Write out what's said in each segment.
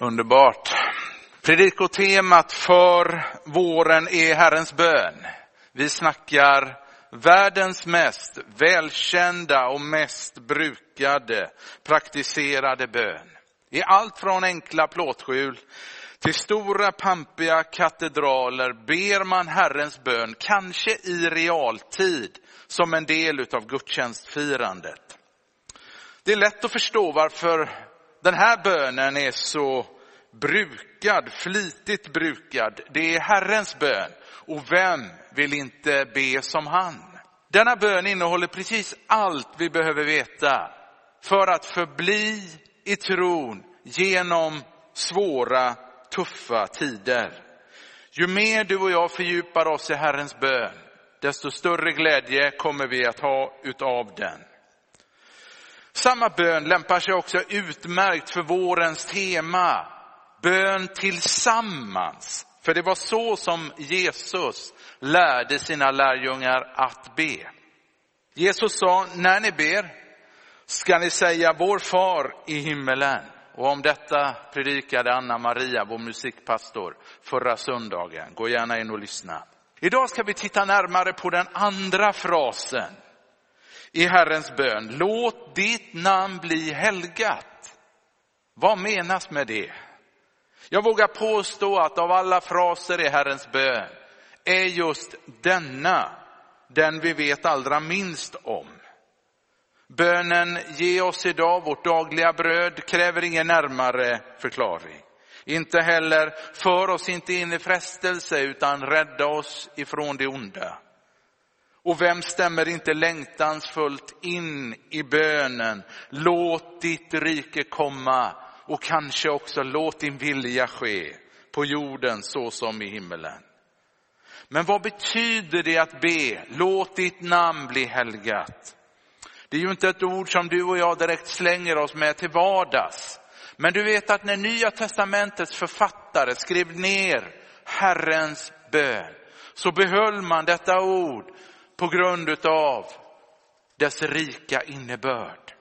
Underbart. Predikotemat för våren är Herrens bön. Vi snackar världens mest välkända och mest brukade, praktiserade bön. I allt från enkla plåtskjul till stora pampiga katedraler ber man Herrens bön, kanske i realtid, som en del av gudstjänstfirandet. Det är lätt att förstå varför den här bönen är så brukad, flitigt brukad. Det är Herrens bön. Och vem vill inte be som han? Denna bön innehåller precis allt vi behöver veta för att förbli i tron genom svåra, tuffa tider. Ju mer du och jag fördjupar oss i Herrens bön, desto större glädje kommer vi att ha utav den. Samma bön lämpar sig också utmärkt för vårens tema, bön tillsammans. För det var så som Jesus lärde sina lärjungar att be. Jesus sa, när ni ber ska ni säga vår far i himmelen. Och om detta predikade Anna Maria, vår musikpastor, förra söndagen. Gå gärna in och lyssna. Idag ska vi titta närmare på den andra frasen i Herrens bön. Låt ditt namn bli helgat. Vad menas med det? Jag vågar påstå att av alla fraser i Herrens bön är just denna den vi vet allra minst om. Bönen ge oss idag vårt dagliga bröd kräver ingen närmare förklaring. Inte heller för oss inte in i frestelse utan rädda oss ifrån det onda. Och vem stämmer inte längtansfullt in i bönen? Låt ditt rike komma och kanske också låt din vilja ske på jorden så som i himmelen. Men vad betyder det att be? Låt ditt namn bli helgat. Det är ju inte ett ord som du och jag direkt slänger oss med till vardags. Men du vet att när Nya Testamentets författare skrev ner Herrens bön så behöll man detta ord på grund av dess rika innebörd.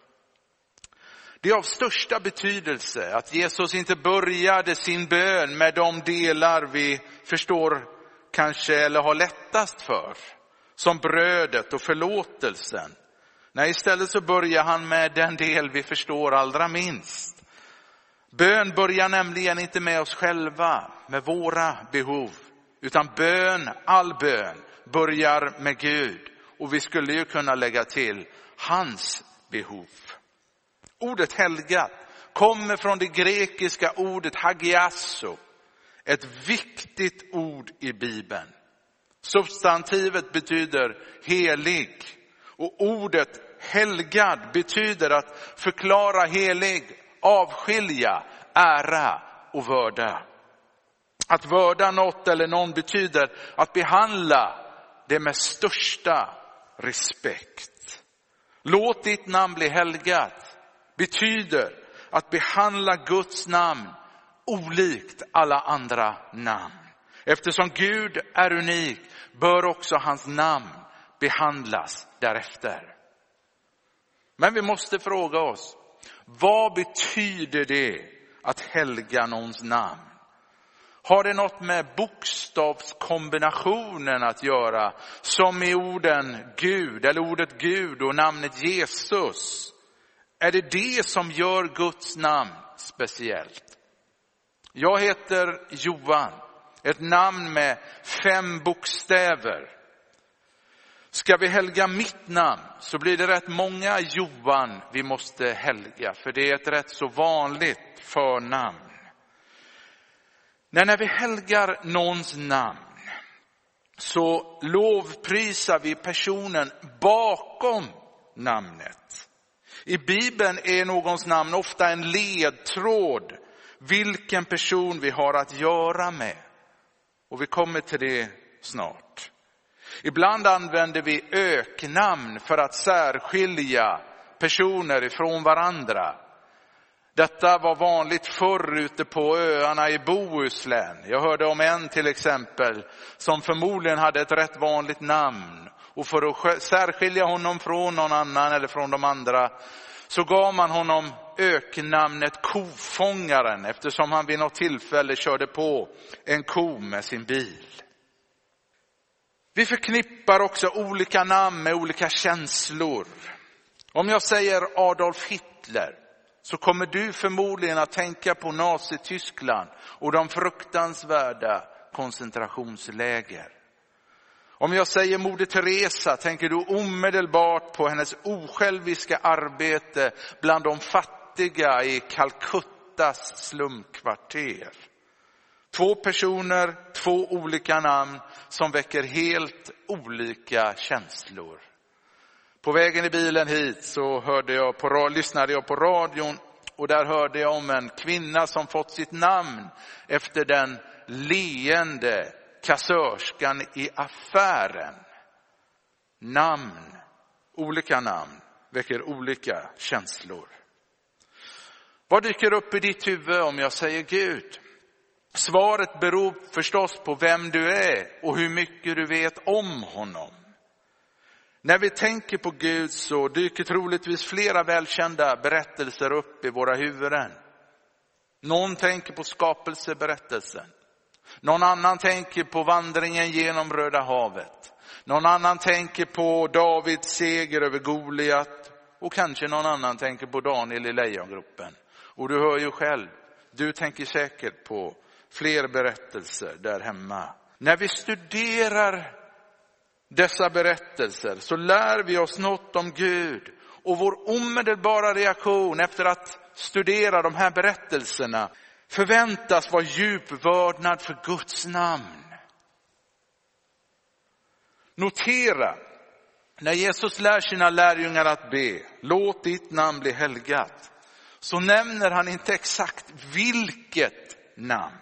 Det är av största betydelse att Jesus inte började sin bön med de delar vi förstår kanske eller har lättast för. Som brödet och förlåtelsen. Nej, istället så börjar han med den del vi förstår allra minst. Bön börjar nämligen inte med oss själva, med våra behov. Utan bön, all bön, börjar med Gud. Och vi skulle ju kunna lägga till hans behov. Ordet helgat kommer från det grekiska ordet hagiasso. Ett viktigt ord i Bibeln. Substantivet betyder helig och ordet helgad betyder att förklara helig, avskilja, ära och vörda. Att vörda något eller någon betyder att behandla det med största respekt. Låt ditt namn bli helgat betyder att behandla Guds namn olikt alla andra namn. Eftersom Gud är unik bör också hans namn behandlas därefter. Men vi måste fråga oss, vad betyder det att helga någons namn? Har det något med bokstavskombinationen att göra? Som i orden Gud, eller ordet Gud och namnet Jesus. Är det det som gör Guds namn speciellt? Jag heter Johan, ett namn med fem bokstäver. Ska vi helga mitt namn så blir det rätt många Johan vi måste helga, för det är ett rätt så vanligt förnamn när vi helgar någons namn så lovprisar vi personen bakom namnet. I Bibeln är någons namn ofta en ledtråd vilken person vi har att göra med. Och vi kommer till det snart. Ibland använder vi öknamn för att särskilja personer ifrån varandra. Detta var vanligt förr ute på öarna i Bohuslän. Jag hörde om en till exempel som förmodligen hade ett rätt vanligt namn. Och för att särskilja honom från någon annan eller från de andra så gav man honom öknamnet kofångaren eftersom han vid något tillfälle körde på en ko med sin bil. Vi förknippar också olika namn med olika känslor. Om jag säger Adolf Hitler så kommer du förmodligen att tänka på Nazityskland och de fruktansvärda koncentrationsläger. Om jag säger Moder Teresa tänker du omedelbart på hennes osjälviska arbete bland de fattiga i Calcuttas slumkvarter. Två personer, två olika namn som väcker helt olika känslor. På vägen i bilen hit så hörde jag på, lyssnade jag på radion och där hörde jag om en kvinna som fått sitt namn efter den leende kassörskan i affären. Namn, olika namn väcker olika känslor. Vad dyker upp i ditt huvud om jag säger Gud? Svaret beror förstås på vem du är och hur mycket du vet om honom. När vi tänker på Gud så dyker troligtvis flera välkända berättelser upp i våra huvuden. Någon tänker på skapelseberättelsen. Någon annan tänker på vandringen genom Röda havet. Någon annan tänker på Davids seger över Goliat. Och kanske någon annan tänker på Daniel i lejongropen. Och du hör ju själv, du tänker säkert på fler berättelser där hemma. När vi studerar dessa berättelser så lär vi oss något om Gud. Och vår omedelbara reaktion efter att studera de här berättelserna förväntas vara djup vördnad för Guds namn. Notera, när Jesus lär sina lärjungar att be, låt ditt namn bli helgat, så nämner han inte exakt vilket namn.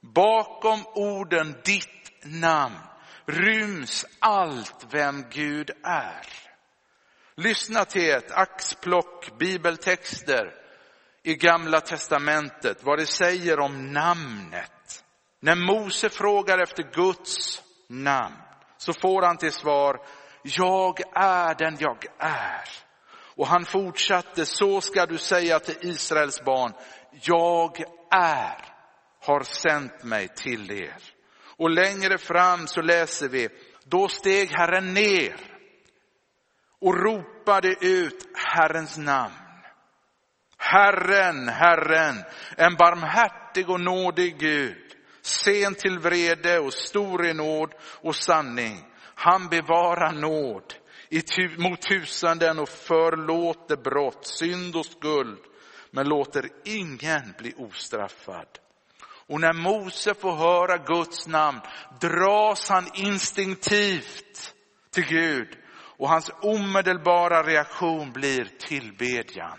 Bakom orden ditt namn ryms allt vem Gud är. Lyssna till ett axplock bibeltexter i gamla testamentet, vad det säger om namnet. När Mose frågar efter Guds namn så får han till svar, jag är den jag är. Och han fortsatte, så ska du säga till Israels barn, jag är, har sänt mig till er. Och längre fram så läser vi, då steg Herren ner och ropade ut Herrens namn. Herren, Herren, en barmhärtig och nådig Gud, sen till vrede och stor i nåd och sanning. Han bevarar nåd mot tusenden och förlåter brott, synd och skuld, men låter ingen bli ostraffad. Och när Mose får höra Guds namn dras han instinktivt till Gud och hans omedelbara reaktion blir tillbedjan.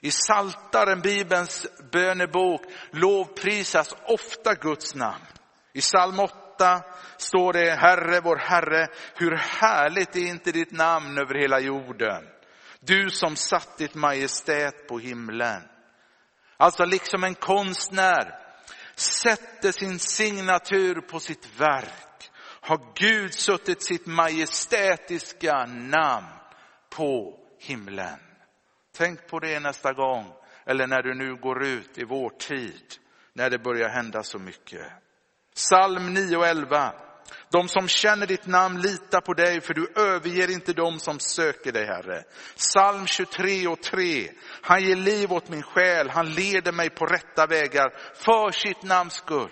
I Saltaren, Bibelns bönebok, lovprisas ofta Guds namn. I psalm 8 står det, Herre, vår Herre, hur härligt är inte ditt namn över hela jorden. Du som satt ditt majestät på himlen. Alltså liksom en konstnär sätter sin signatur på sitt verk har Gud suttit sitt majestätiska namn på himlen. Tänk på det nästa gång, eller när du nu går ut i vår tid, när det börjar hända så mycket. Psalm 9 och 11. De som känner ditt namn litar på dig, för du överger inte dem som söker dig, Herre. Psalm 23 och 3. Han ger liv åt min själ, han leder mig på rätta vägar för sitt namns skull.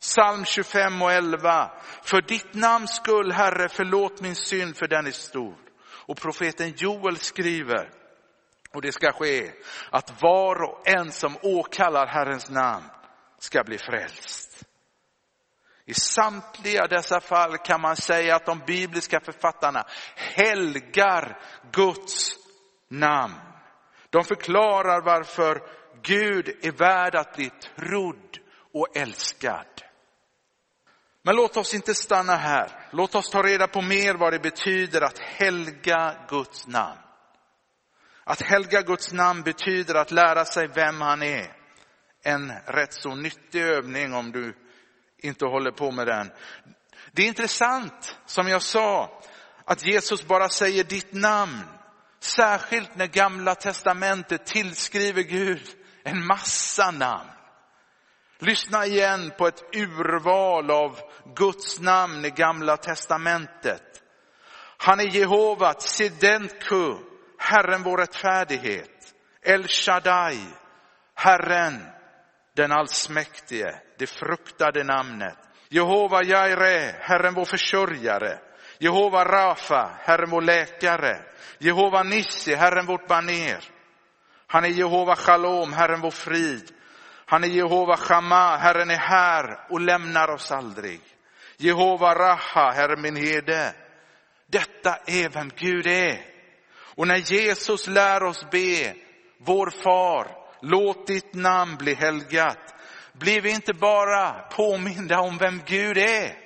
Psalm 25 och 11. För ditt namns skull, Herre, förlåt min synd, för den är stor. Och profeten Joel skriver, och det ska ske att var och en som åkallar Herrens namn ska bli frälst. I samtliga dessa fall kan man säga att de bibliska författarna helgar Guds namn. De förklarar varför Gud är värd att bli trodd och älskad. Men låt oss inte stanna här. Låt oss ta reda på mer vad det betyder att helga Guds namn. Att helga Guds namn betyder att lära sig vem han är. En rätt så nyttig övning om du inte håller på med den. Det är intressant, som jag sa, att Jesus bara säger ditt namn Särskilt när gamla testamentet tillskriver Gud en massa namn. Lyssna igen på ett urval av Guds namn i gamla testamentet. Han är Jehova, Tsidentku, Herren vår rättfärdighet. El Shaddai, Herren den allsmäktige, det fruktade namnet. Jehova Jaire, Herren vår försörjare. Jehova Rafa, Herren vår läkare. Jehova Nissi, Herren vårt baner. Han är Jehova Shalom, Herren vår frid. Han är Jehova Shama, Herren är här och lämnar oss aldrig. Jehova Raha, Herren min herde. Detta är vem Gud är. Och när Jesus lär oss be, vår far, låt ditt namn bli helgat, blir vi inte bara påminda om vem Gud är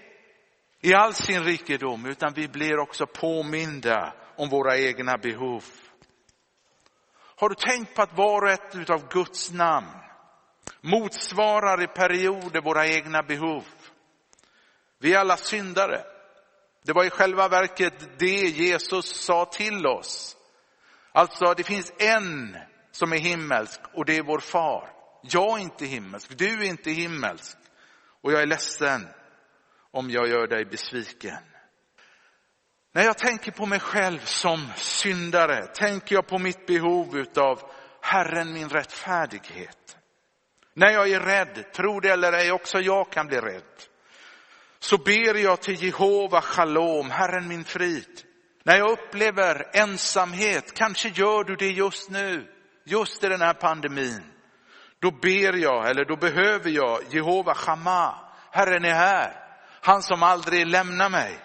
i all sin rikedom, utan vi blir också påminda om våra egna behov. Har du tänkt på att var och ett av Guds namn motsvarar i perioder våra egna behov? Vi är alla syndare. Det var i själva verket det Jesus sa till oss. Alltså, det finns en som är himmelsk och det är vår far. Jag är inte himmelsk, du är inte himmelsk. Och jag är ledsen om jag gör dig besviken. När jag tänker på mig själv som syndare tänker jag på mitt behov av Herren min rättfärdighet. När jag är rädd, tro det eller ej, också jag kan bli rädd. Så ber jag till Jehova Shalom, Herren min frid. När jag upplever ensamhet, kanske gör du det just nu, just i den här pandemin. Då ber jag, eller då behöver jag Jehova Shama, Herren är här. Han som aldrig lämnar mig.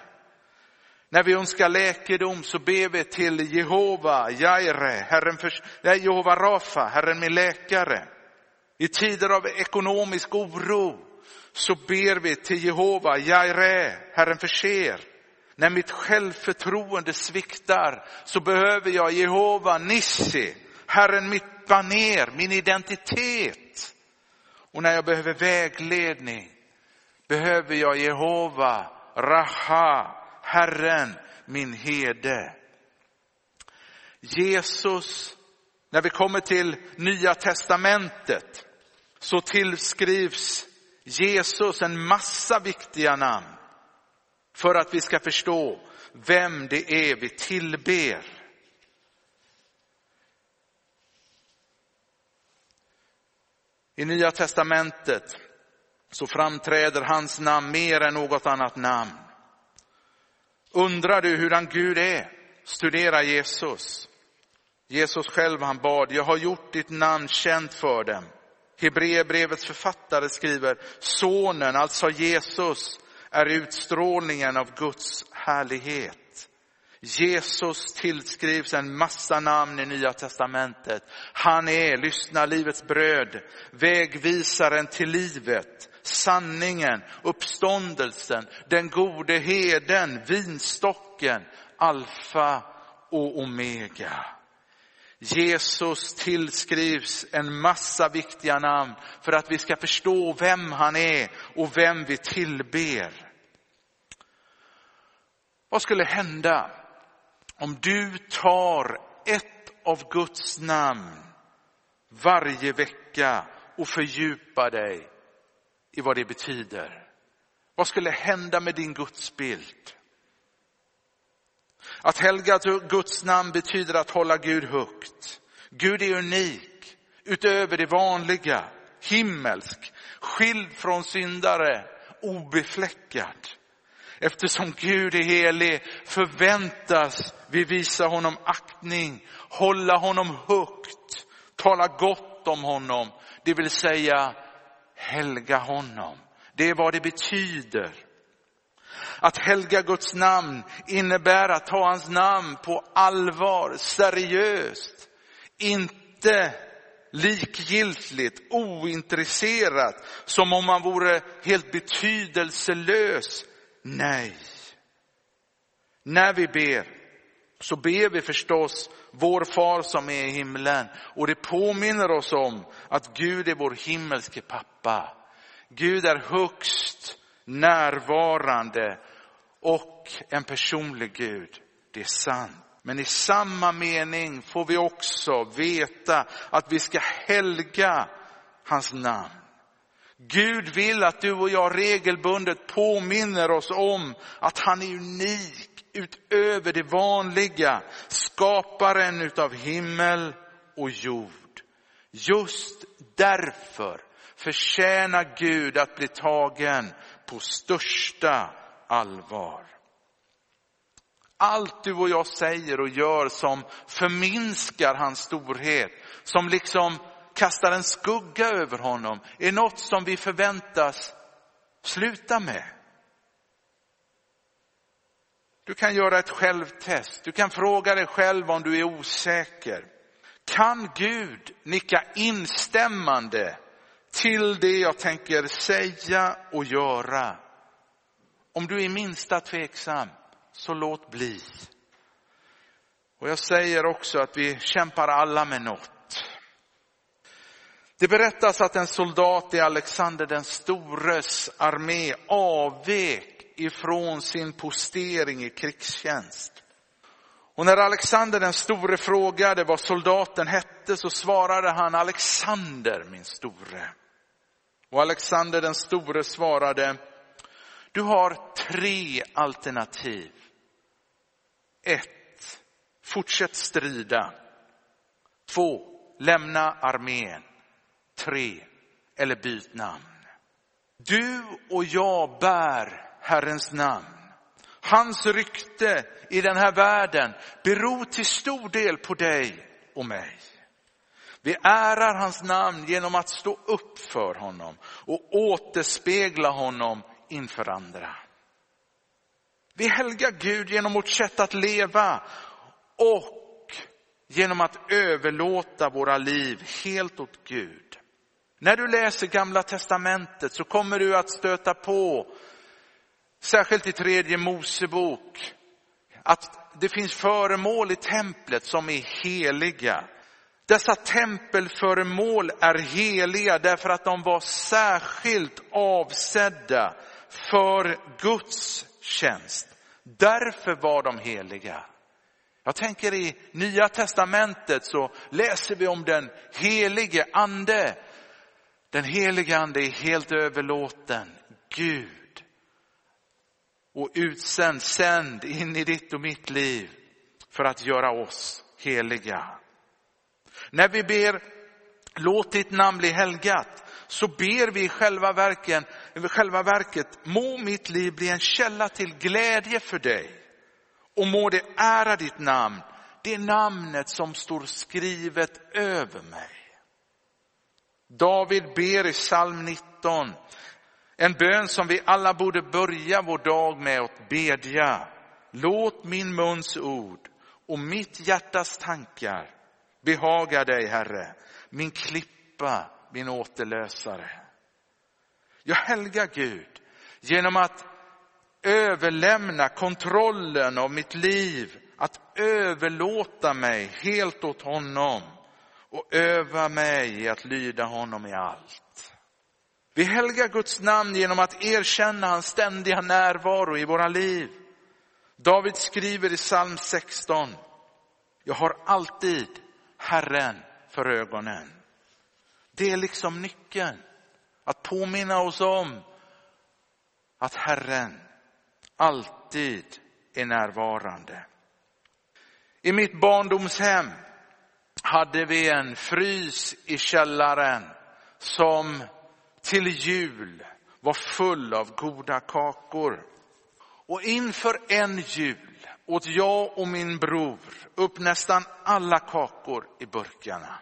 När vi önskar läkedom så ber vi till Jehova Jaire, Herren för, nej, Jehova Rafa, Herren min läkare. I tider av ekonomisk oro så ber vi till Jehova Jaire, Herren förser. När mitt självförtroende sviktar så behöver jag Jehova Nissi, Herren mitt baner, min identitet. Och när jag behöver vägledning behöver jag Jehova, Raha, Herren, min herde. Jesus, när vi kommer till Nya Testamentet så tillskrivs Jesus en massa viktiga namn för att vi ska förstå vem det är vi tillber. I Nya Testamentet så framträder hans namn mer än något annat namn. Undrar du hurdan Gud är? Studera Jesus. Jesus själv han bad, jag har gjort ditt namn känt för dem. Hebreerbrevets författare skriver, sonen, alltså Jesus, är utstrålningen av Guds härlighet. Jesus tillskrivs en massa namn i Nya Testamentet. Han är, lyssna, livets bröd, vägvisaren till livet, sanningen, uppståndelsen, den gode heden, vinstocken, alfa och omega. Jesus tillskrivs en massa viktiga namn för att vi ska förstå vem han är och vem vi tillber. Vad skulle hända om du tar ett av Guds namn varje vecka och fördjupar dig i vad det betyder? Vad skulle hända med din gudsbild? Att helga Guds namn betyder att hålla Gud högt. Gud är unik, utöver det vanliga, himmelsk, skild från syndare, obefläckad. Eftersom Gud är helig förväntas vi visa honom aktning, hålla honom högt, tala gott om honom, det vill säga helga honom. Det är vad det betyder. Att helga Guds namn innebär att ta hans namn på allvar, seriöst. Inte likgiltigt, ointresserat, som om man vore helt betydelselös. Nej. När vi ber så ber vi förstås vår far som är i himlen och det påminner oss om att Gud är vår himmelske pappa. Gud är högst närvarande och en personlig Gud. Det är sant. Men i samma mening får vi också veta att vi ska helga hans namn. Gud vill att du och jag regelbundet påminner oss om att han är unik utöver det vanliga, skaparen utav himmel och jord. Just därför förtjänar Gud att bli tagen på största allvar. Allt du och jag säger och gör som förminskar hans storhet, som liksom kastar en skugga över honom, är något som vi förväntas sluta med. Du kan göra ett självtest. Du kan fråga dig själv om du är osäker. Kan Gud nicka instämmande till det jag tänker säga och göra? Om du är minsta tveksam, så låt bli. Och jag säger också att vi kämpar alla med något. Det berättas att en soldat i Alexander den stores armé avvek ifrån sin postering i krigstjänst. Och när Alexander den store frågade vad soldaten hette så svarade han Alexander min store. Och Alexander den store svarade, du har tre alternativ. Ett, fortsätt strida. Två, lämna armén. Tre, eller byt namn. Du och jag bär Herrens namn. Hans rykte i den här världen beror till stor del på dig och mig. Vi ärar hans namn genom att stå upp för honom och återspegla honom inför andra. Vi helgar Gud genom vårt sätt att leva och genom att överlåta våra liv helt åt Gud. När du läser gamla testamentet så kommer du att stöta på Särskilt i tredje Mosebok. Att det finns föremål i templet som är heliga. Dessa tempelföremål är heliga därför att de var särskilt avsedda för Guds tjänst. Därför var de heliga. Jag tänker i Nya Testamentet så läser vi om den helige ande. Den helige ande är helt överlåten Gud och utsänd, sänd in i ditt och mitt liv för att göra oss heliga. När vi ber låt ditt namn bli helgat så ber vi i själva, verken, själva verket må mitt liv bli en källa till glädje för dig och må det ära ditt namn, det namnet som står skrivet över mig. David ber i psalm 19, en bön som vi alla borde börja vår dag med att bedja. Låt min muns ord och mitt hjärtas tankar behaga dig, Herre, min klippa, min återlösare. Jag helgar Gud genom att överlämna kontrollen av mitt liv, att överlåta mig helt åt honom och öva mig i att lyda honom i allt. Vi helgar Guds namn genom att erkänna hans ständiga närvaro i våra liv. David skriver i psalm 16, jag har alltid Herren för ögonen. Det är liksom nyckeln, att påminna oss om att Herren alltid är närvarande. I mitt barndomshem hade vi en frys i källaren som till jul var full av goda kakor. Och inför en jul åt jag och min bror upp nästan alla kakor i burkarna.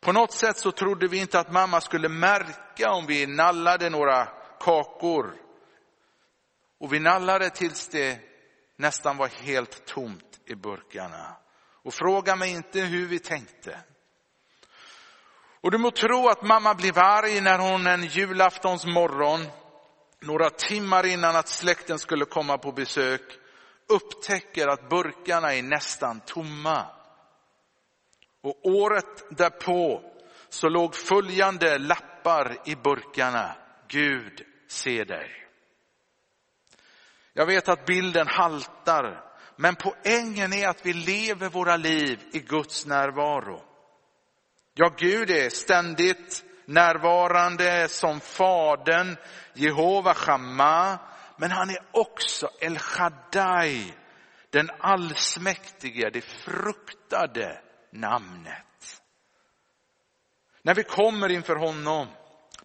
På något sätt så trodde vi inte att mamma skulle märka om vi nallade några kakor. Och vi nallade tills det nästan var helt tomt i burkarna. Och fråga mig inte hur vi tänkte. Och du må tro att mamma blev arg när hon en julaftons morgon, några timmar innan att släkten skulle komma på besök, upptäcker att burkarna är nästan tomma. Och året därpå så låg följande lappar i burkarna. Gud se dig. Jag vet att bilden haltar, men poängen är att vi lever våra liv i Guds närvaro. Ja, Gud är ständigt närvarande som Fadern, Jehova Shammah, men han är också El Shaddai, den allsmäktige, det fruktade namnet. När vi kommer inför honom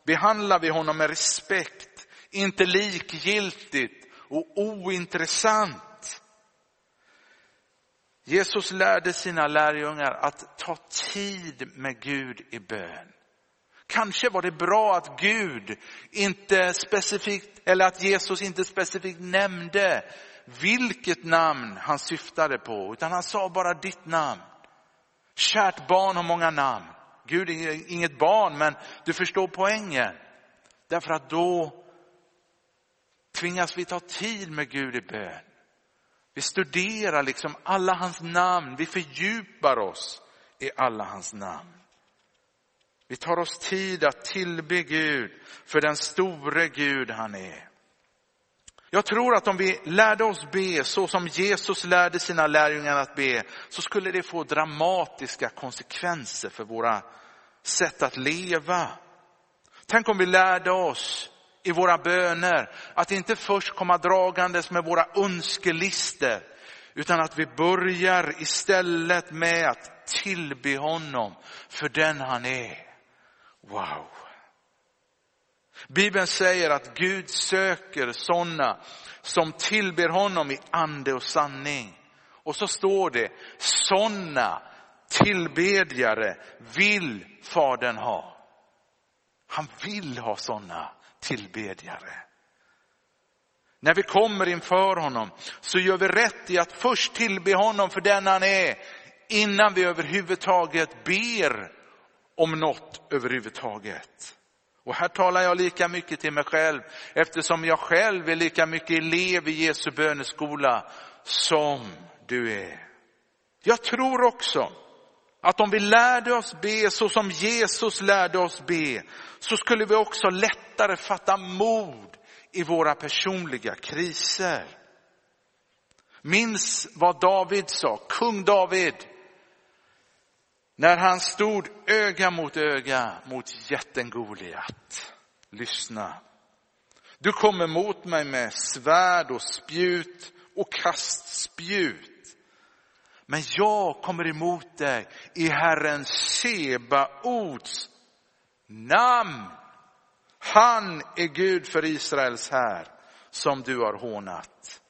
behandlar vi honom med respekt, inte likgiltigt och ointressant. Jesus lärde sina lärjungar att ta tid med Gud i bön. Kanske var det bra att Gud inte specifikt, eller att Jesus inte specifikt nämnde vilket namn han syftade på, utan han sa bara ditt namn. Kärt barn har många namn. Gud är inget barn, men du förstår poängen. Därför att då tvingas vi ta tid med Gud i bön. Vi studerar liksom alla hans namn, vi fördjupar oss i alla hans namn. Vi tar oss tid att tillbe Gud för den store Gud han är. Jag tror att om vi lärde oss be så som Jesus lärde sina lärjungar att be, så skulle det få dramatiska konsekvenser för våra sätt att leva. Tänk om vi lärde oss i våra böner att inte först komma dragandes med våra önskelister, utan att vi börjar istället med att tillbe honom för den han är. Wow! Bibeln säger att Gud söker sådana som tillber honom i ande och sanning. Och så står det, sådana tillbedjare vill Fadern ha. Han vill ha sådana tillbedjare. När vi kommer inför honom så gör vi rätt i att först tillbe honom för den han är innan vi överhuvudtaget ber om något överhuvudtaget. Och här talar jag lika mycket till mig själv eftersom jag själv är lika mycket elev i Jesu böneskola som du är. Jag tror också att om vi lärde oss be så som Jesus lärde oss be så skulle vi också lättare fatta mod i våra personliga kriser. Minns vad David sa, kung David. När han stod öga mot öga mot jätten Goliat. Lyssna. Du kommer mot mig med svärd och spjut och kastspjut. Men jag kommer emot dig i Herren Sebaots namn. Han är Gud för Israels här som du har hånat.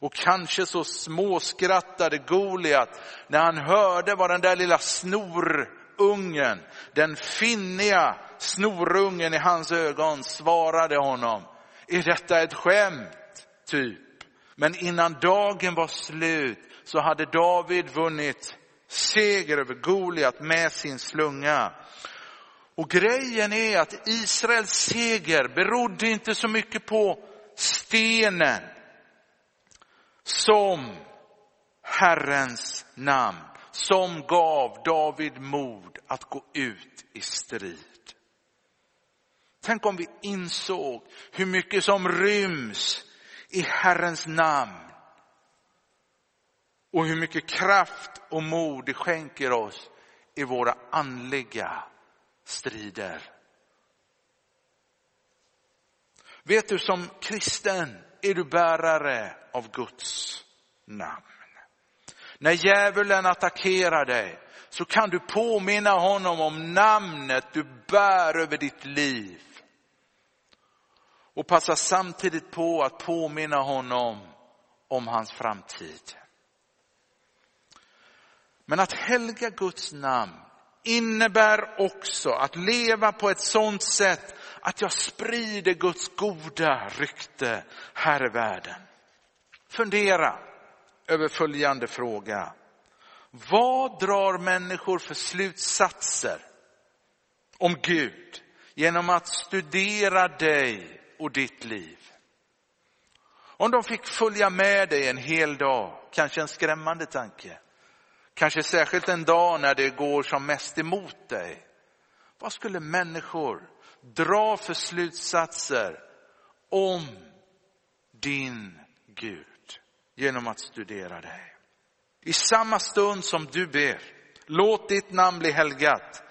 Och kanske så småskrattade Goliat när han hörde vad den där lilla snorungen, den finniga snorungen i hans ögon svarade honom. Är detta ett skämt? Typ. Men innan dagen var slut så hade David vunnit seger över Goliat med sin slunga. Och grejen är att Israels seger berodde inte så mycket på stenen som Herrens namn, som gav David mod att gå ut i strid. Tänk om vi insåg hur mycket som ryms i Herrens namn och hur mycket kraft och mod det skänker oss i våra andliga strider. Vet du, som kristen är du bärare av Guds namn. När djävulen attackerar dig så kan du påminna honom om namnet du bär över ditt liv. Och passa samtidigt på att påminna honom om hans framtid. Men att helga Guds namn innebär också att leva på ett sådant sätt att jag sprider Guds goda rykte här i världen. Fundera över följande fråga. Vad drar människor för slutsatser om Gud genom att studera dig och ditt liv? Om de fick följa med dig en hel dag, kanske en skrämmande tanke. Kanske särskilt en dag när det går som mest emot dig. Vad skulle människor dra för slutsatser om din Gud? genom att studera dig. I samma stund som du ber, låt ditt namn bli helgat,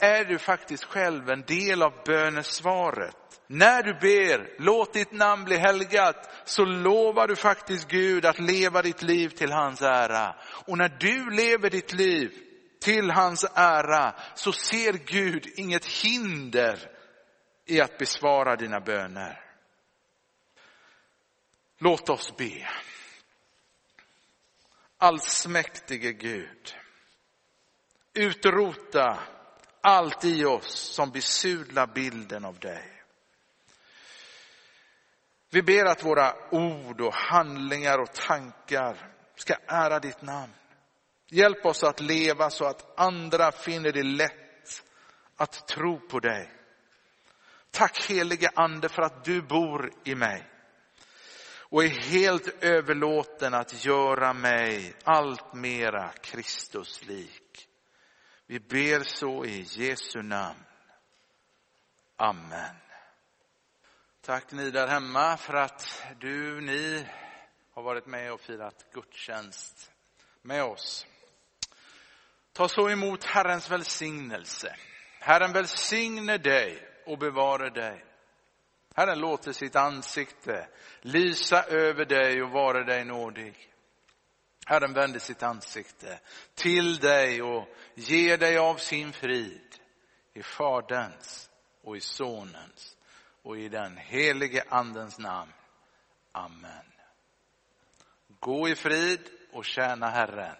är du faktiskt själv en del av bönesvaret. När du ber, låt ditt namn bli helgat, så lovar du faktiskt Gud att leva ditt liv till hans ära. Och när du lever ditt liv till hans ära så ser Gud inget hinder i att besvara dina böner. Låt oss be. Allsmäktige Gud, utrota allt i oss som besudlar bilden av dig. Vi ber att våra ord och handlingar och tankar ska ära ditt namn. Hjälp oss att leva så att andra finner det lätt att tro på dig. Tack helige ande för att du bor i mig och är helt överlåten att göra mig allt mera Kristuslik. Vi ber så i Jesu namn. Amen. Tack ni där hemma för att du, ni har varit med och firat gudstjänst med oss. Ta så emot Herrens välsignelse. Herren välsigne dig och bevare dig. Herren låter sitt ansikte lysa över dig och vara dig nådig. Herren vänder sitt ansikte till dig och ger dig av sin frid i Faderns och i Sonens och i den helige Andens namn. Amen. Gå i frid och tjäna Herren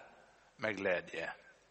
med glädje.